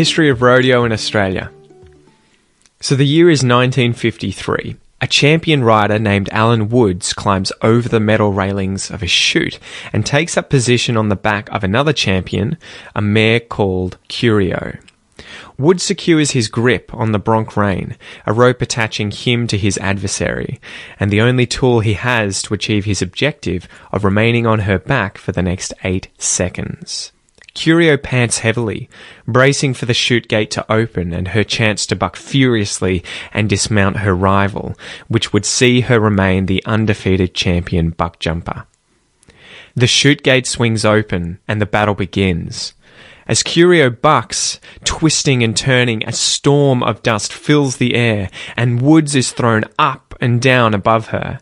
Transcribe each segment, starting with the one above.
history of rodeo in Australia. So the year is 1953. A champion rider named Alan Woods climbs over the metal railings of a chute and takes up position on the back of another champion, a mare called Curio. Wood secures his grip on the bronc rein, a rope attaching him to his adversary, and the only tool he has to achieve his objective of remaining on her back for the next eight seconds. Curio pants heavily, bracing for the chute gate to open and her chance to buck furiously and dismount her rival, which would see her remain the undefeated champion buck jumper. The chute gate swings open and the battle begins. As Curio bucks, twisting and turning, a storm of dust fills the air, and Woods is thrown up and down above her.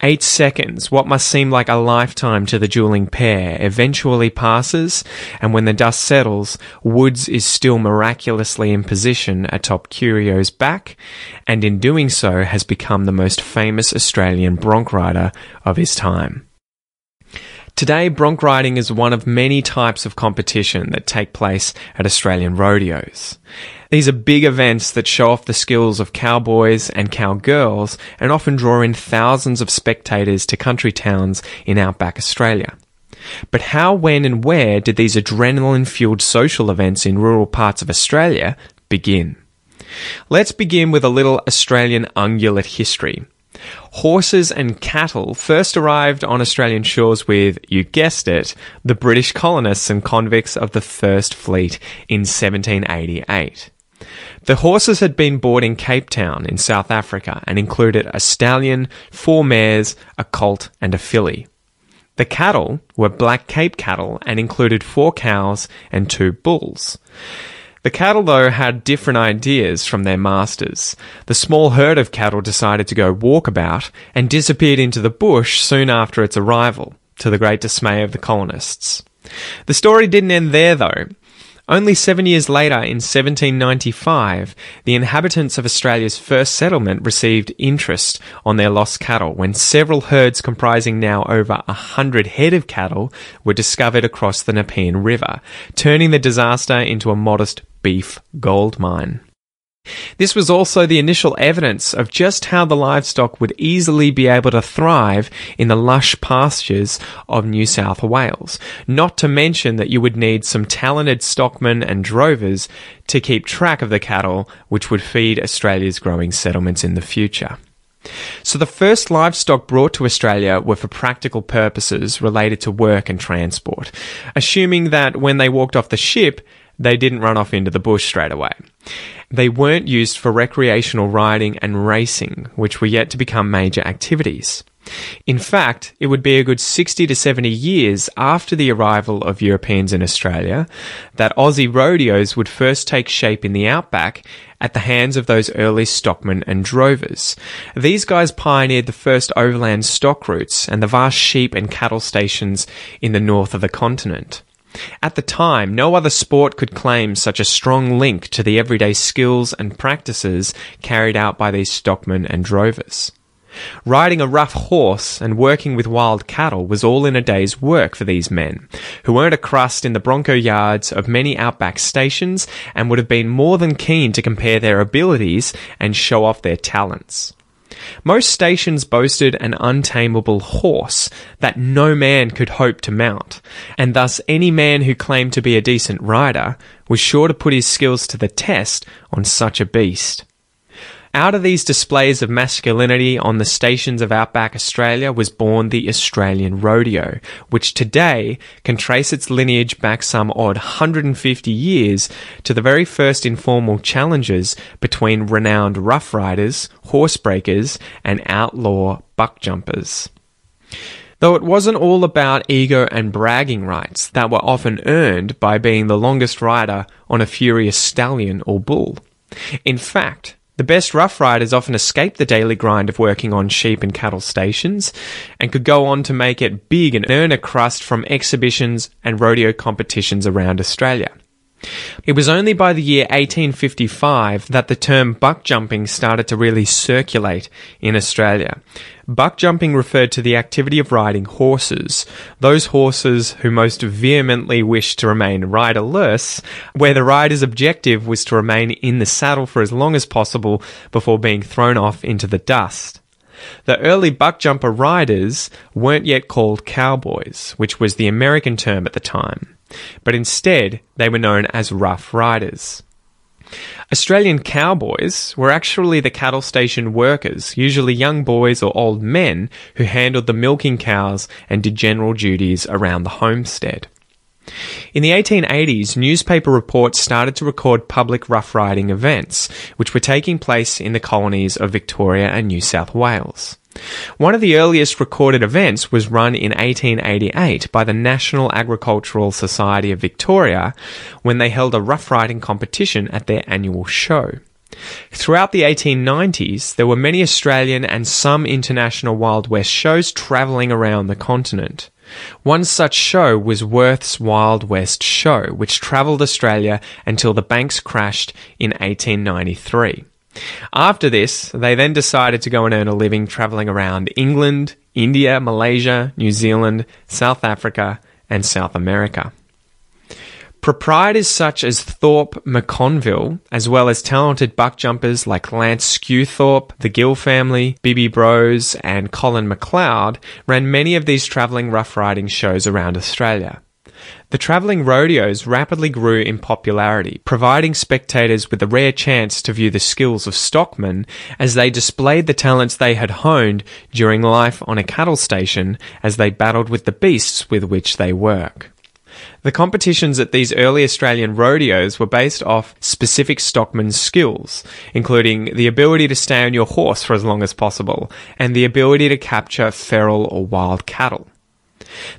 Eight seconds, what must seem like a lifetime to the dueling pair, eventually passes, and when the dust settles, Woods is still miraculously in position atop Curio's back, and in doing so has become the most famous Australian bronc rider of his time. Today, bronc riding is one of many types of competition that take place at Australian rodeos. These are big events that show off the skills of cowboys and cowgirls and often draw in thousands of spectators to country towns in outback Australia. But how, when, and where did these adrenaline fueled social events in rural parts of Australia begin? Let's begin with a little Australian ungulate history Horses and cattle first arrived on Australian shores with, you guessed it, the British colonists and convicts of the First Fleet in 1788. The horses had been bought in Cape Town in South Africa and included a stallion, four mares, a colt, and a filly. The cattle were Black Cape cattle and included four cows and two bulls. The cattle, though, had different ideas from their masters. The small herd of cattle decided to go walkabout and disappeared into the bush soon after its arrival, to the great dismay of the colonists. The story didn't end there, though. Only seven years later, in 1795, the inhabitants of Australia's first settlement received interest on their lost cattle when several herds comprising now over a hundred head of cattle were discovered across the Nepean River, turning the disaster into a modest beef gold mine. This was also the initial evidence of just how the livestock would easily be able to thrive in the lush pastures of New South Wales, not to mention that you would need some talented stockmen and drovers to keep track of the cattle which would feed Australia's growing settlements in the future. So the first livestock brought to Australia were for practical purposes related to work and transport, assuming that when they walked off the ship, they didn't run off into the bush straight away. They weren't used for recreational riding and racing, which were yet to become major activities. In fact, it would be a good 60 to 70 years after the arrival of Europeans in Australia that Aussie rodeos would first take shape in the outback at the hands of those early stockmen and drovers. These guys pioneered the first overland stock routes and the vast sheep and cattle stations in the north of the continent. At the time, no other sport could claim such a strong link to the everyday skills and practices carried out by these stockmen and drovers. Riding a rough horse and working with wild cattle was all in a day's work for these men, who earned a crust in the bronco yards of many outback stations and would have been more than keen to compare their abilities and show off their talents. Most stations boasted an untamable horse that no man could hope to mount, and thus any man who claimed to be a decent rider was sure to put his skills to the test on such a beast. Out of these displays of masculinity on the stations of outback Australia was born the Australian rodeo, which today can trace its lineage back some odd 150 years to the very first informal challenges between renowned rough riders, horse breakers, and outlaw buck jumpers. Though it wasn't all about ego and bragging rights that were often earned by being the longest rider on a furious stallion or bull. In fact, the best rough riders often escape the daily grind of working on sheep and cattle stations and could go on to make it big and earn a crust from exhibitions and rodeo competitions around Australia. It was only by the year 1855 that the term buck jumping started to really circulate in Australia. Buck jumping referred to the activity of riding horses, those horses who most vehemently wished to remain riderless, where the rider's objective was to remain in the saddle for as long as possible before being thrown off into the dust. The early buck jumper riders weren't yet called cowboys, which was the American term at the time but instead they were known as Rough Riders. Australian cowboys were actually the cattle station workers, usually young boys or old men, who handled the milking cows and did general duties around the homestead. In the 1880s, newspaper reports started to record public rough riding events, which were taking place in the colonies of Victoria and New South Wales. One of the earliest recorded events was run in 1888 by the National Agricultural Society of Victoria when they held a rough riding competition at their annual show. Throughout the 1890s, there were many Australian and some international Wild West shows travelling around the continent. One such show was Worth's Wild West Show, which travelled Australia until the banks crashed in 1893. After this, they then decided to go and earn a living traveling around England, India, Malaysia, New Zealand, South Africa, and South America. Proprietors such as Thorpe McConville, as well as talented buck jumpers like Lance Skuthorpe, the Gill family, Bibby Bros, and Colin McLeod, ran many of these travelling rough riding shows around Australia. The travelling rodeos rapidly grew in popularity, providing spectators with a rare chance to view the skills of stockmen as they displayed the talents they had honed during life on a cattle station as they battled with the beasts with which they work. The competitions at these early Australian rodeos were based off specific stockman's skills, including the ability to stay on your horse for as long as possible and the ability to capture feral or wild cattle.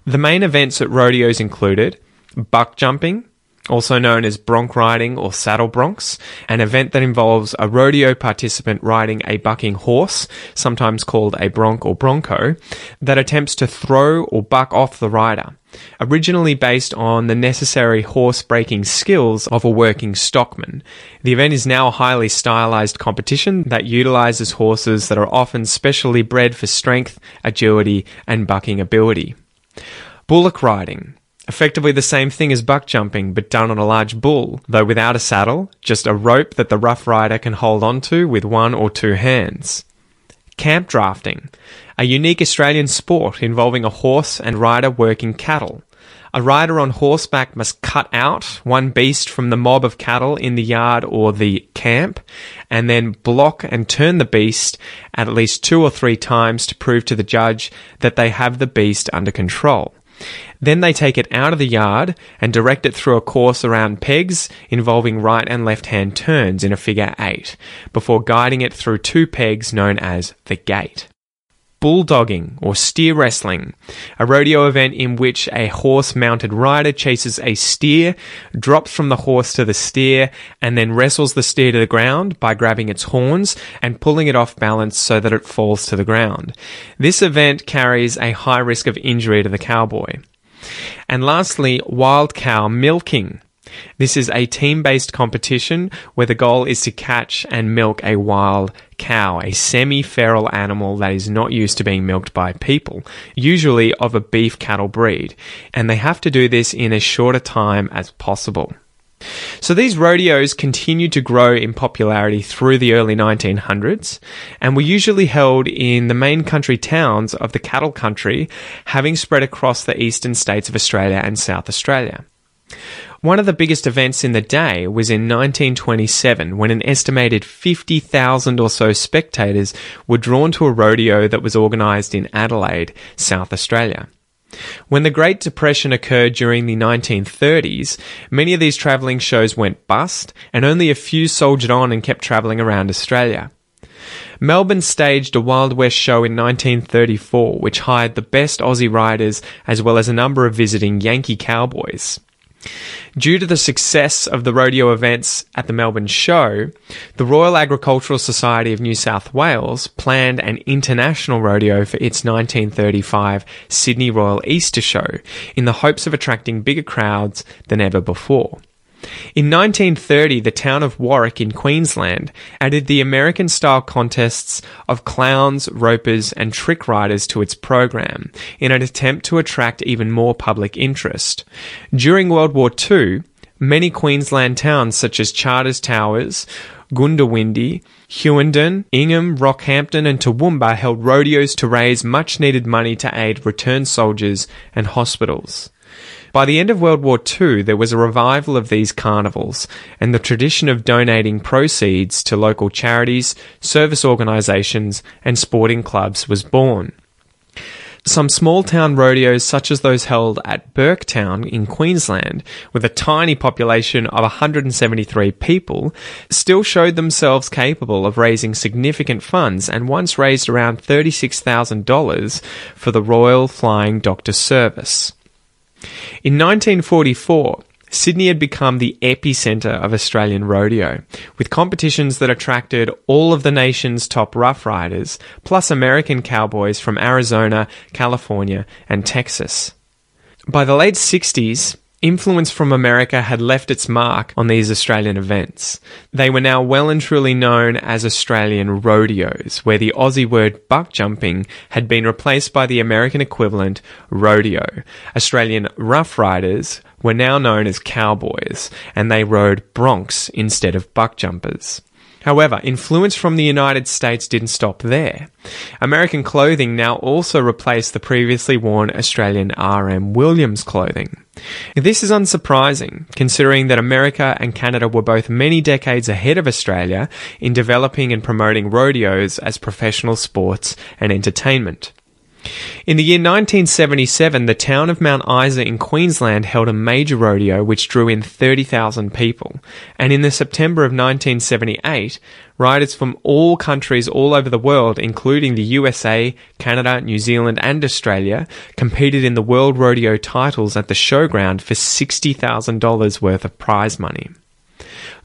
The main events at rodeos included buck jumping, also known as bronc riding or saddle broncs, an event that involves a rodeo participant riding a bucking horse, sometimes called a bronc or bronco, that attempts to throw or buck off the rider. Originally based on the necessary horse breaking skills of a working stockman, the event is now a highly stylized competition that utilizes horses that are often specially bred for strength, agility, and bucking ability. Bullock riding. Effectively the same thing as buck jumping, but done on a large bull, though without a saddle, just a rope that the rough rider can hold onto with one or two hands. Camp drafting. A unique Australian sport involving a horse and rider working cattle. A rider on horseback must cut out one beast from the mob of cattle in the yard or the camp, and then block and turn the beast at least two or three times to prove to the judge that they have the beast under control. Then they take it out of the yard and direct it through a course around pegs involving right and left hand turns in a figure eight, before guiding it through two pegs known as the gate bulldogging or steer wrestling, a rodeo event in which a horse mounted rider chases a steer, drops from the horse to the steer, and then wrestles the steer to the ground by grabbing its horns and pulling it off balance so that it falls to the ground. This event carries a high risk of injury to the cowboy. And lastly, wild cow milking. This is a team based competition where the goal is to catch and milk a wild cow, a semi feral animal that is not used to being milked by people, usually of a beef cattle breed, and they have to do this in as short a time as possible. So these rodeos continued to grow in popularity through the early 1900s and were usually held in the main country towns of the cattle country, having spread across the eastern states of Australia and South Australia. One of the biggest events in the day was in 1927 when an estimated 50,000 or so spectators were drawn to a rodeo that was organised in Adelaide, South Australia. When the Great Depression occurred during the 1930s, many of these travelling shows went bust, and only a few soldiered on and kept travelling around Australia. Melbourne staged a Wild West show in 1934, which hired the best Aussie riders as well as a number of visiting Yankee cowboys. Due to the success of the rodeo events at the Melbourne show, the Royal Agricultural Society of New South Wales planned an international rodeo for its 1935 Sydney Royal Easter Show in the hopes of attracting bigger crowds than ever before. In 1930, the town of Warwick in Queensland added the American style contests of clowns, ropers, and trick riders to its program in an attempt to attract even more public interest. During World War II, many Queensland towns such as Charters Towers, Goondiwindi, Hughenden, Ingham, Rockhampton, and Toowoomba held rodeos to raise much needed money to aid returned soldiers and hospitals. By the end of World War II, there was a revival of these carnivals, and the tradition of donating proceeds to local charities, service organisations, and sporting clubs was born. Some small town rodeos, such as those held at Burketown in Queensland, with a tiny population of 173 people, still showed themselves capable of raising significant funds and once raised around $36,000 for the Royal Flying Doctor Service. In 1944, Sydney had become the epicentre of Australian rodeo, with competitions that attracted all of the nation's top rough riders, plus American cowboys from Arizona, California, and Texas. By the late 60s, influence from America had left its mark on these Australian events. They were now well and truly known as Australian rodeos, where the Aussie word buck jumping had been replaced by the American equivalent rodeo. Australian rough riders were now known as cowboys, and they rode broncs instead of buck jumpers. However, influence from the United States didn't stop there. American clothing now also replaced the previously worn Australian RM Williams clothing. This is unsurprising, considering that America and Canada were both many decades ahead of Australia in developing and promoting rodeos as professional sports and entertainment. In the year 1977, the town of Mount Isa in Queensland held a major rodeo which drew in 30,000 people. And in the September of 1978, riders from all countries all over the world, including the USA, Canada, New Zealand, and Australia, competed in the World Rodeo titles at the showground for $60,000 worth of prize money.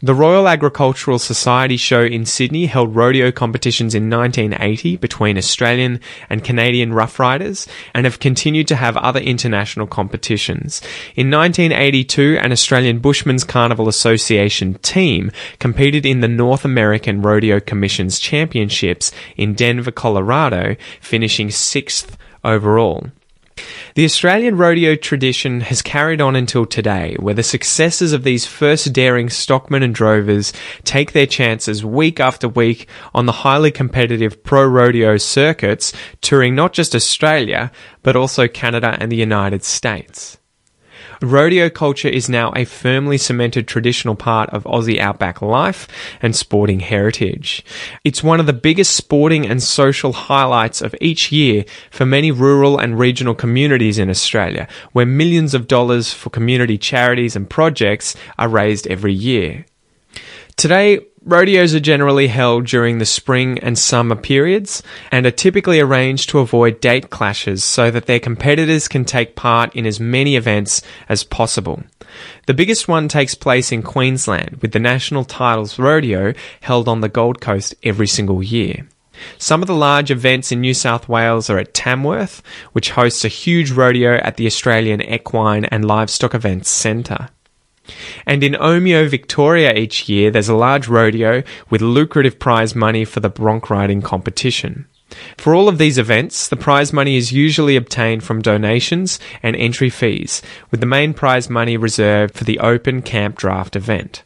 The Royal Agricultural Society show in Sydney held rodeo competitions in 1980 between Australian and Canadian rough riders and have continued to have other international competitions. In 1982, an Australian Bushmen's Carnival Association team competed in the North American Rodeo Commission's Championships in Denver, Colorado, finishing sixth overall. The Australian rodeo tradition has carried on until today, where the successes of these first daring stockmen and drovers take their chances week after week on the highly competitive pro rodeo circuits, touring not just Australia, but also Canada and the United States. Rodeo culture is now a firmly cemented traditional part of Aussie outback life and sporting heritage. It's one of the biggest sporting and social highlights of each year for many rural and regional communities in Australia, where millions of dollars for community charities and projects are raised every year. Today, rodeos are generally held during the spring and summer periods and are typically arranged to avoid date clashes so that their competitors can take part in as many events as possible. The biggest one takes place in Queensland with the National Titles Rodeo held on the Gold Coast every single year. Some of the large events in New South Wales are at Tamworth, which hosts a huge rodeo at the Australian Equine and Livestock Events Centre. And in Omeo, Victoria each year, there's a large rodeo with lucrative prize money for the bronc riding competition. For all of these events, the prize money is usually obtained from donations and entry fees, with the main prize money reserved for the open camp draft event.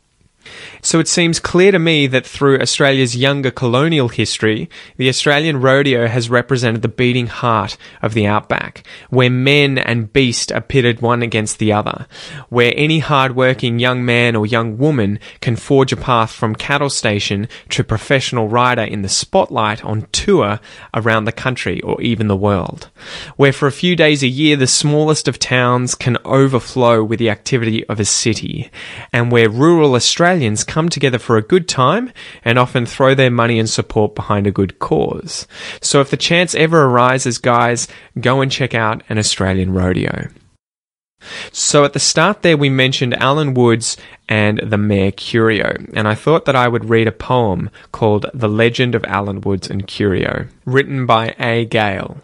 So it seems clear to me that through Australia's younger colonial history, the Australian rodeo has represented the beating heart of the outback, where men and beast are pitted one against the other, where any hard-working young man or young woman can forge a path from cattle station to professional rider in the spotlight on tour around the country or even the world, where for a few days a year the smallest of towns can overflow with the activity of a city, and where rural Australians come together for a good time and often throw their money and support behind a good cause. So if the chance ever arises, guys, go and check out an Australian rodeo. So at the start there, we mentioned Alan Woods and the Mare Curio, and I thought that I would read a poem called The Legend of Alan Woods and Curio, written by A. Gale.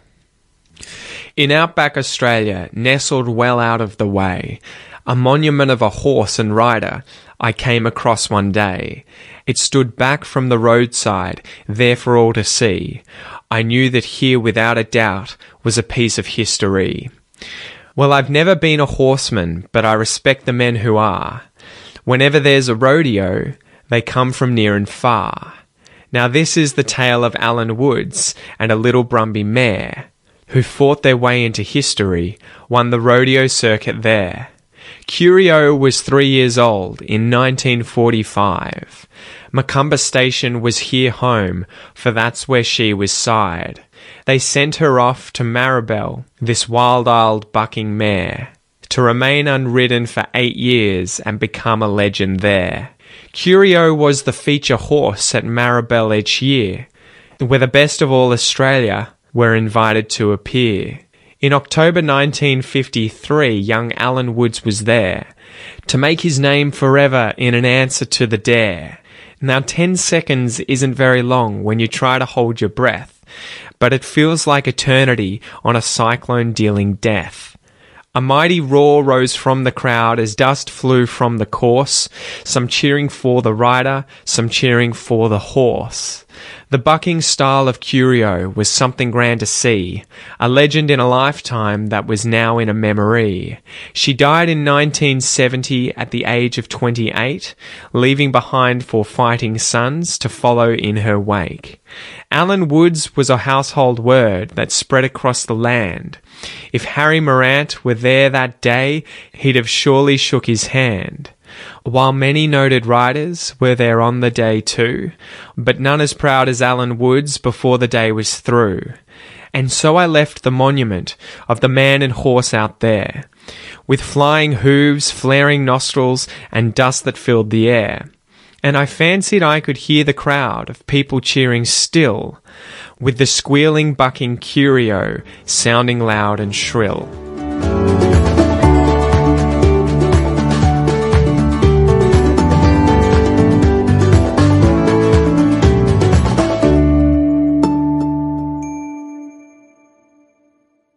In outback Australia, nestled well out of the way, A monument of a horse and rider I came across one day. It stood back from the roadside, there for all to see. I knew that here without a doubt was a piece of history. Well, I've never been a horseman, but I respect the men who are. Whenever there's a rodeo, they come from near and far. Now this is the tale of Alan Woods and a little Brumby mare, who fought their way into history, won the rodeo circuit there. Curio was three years old in 1945. Macumba Station was here home, for that's where she was sired. They sent her off to Maribel, this wild-eyed bucking mare, to remain unridden for eight years and become a legend there. Curio was the feature horse at Maribel each year, where the best of all Australia were invited to appear. In October 1953, young Alan Woods was there to make his name forever in an answer to the dare. Now, 10 seconds isn't very long when you try to hold your breath, but it feels like eternity on a cyclone dealing death. A mighty roar rose from the crowd as dust flew from the course, some cheering for the rider, some cheering for the horse. The bucking style of Curio was something grand to see, a legend in a lifetime that was now in a memory. She died in 1970 at the age of 28, leaving behind four fighting sons to follow in her wake. Alan Woods was a household word that spread across the land. If Harry Morant were there that day, he'd have surely shook his hand. While many noted riders were there on the day too, but none as proud as Alan Woods before the day was through. And so I left the monument of the man and horse out there, with flying hooves, flaring nostrils, and dust that filled the air. And I fancied I could hear the crowd of people cheering still, with the squealing, bucking curio sounding loud and shrill.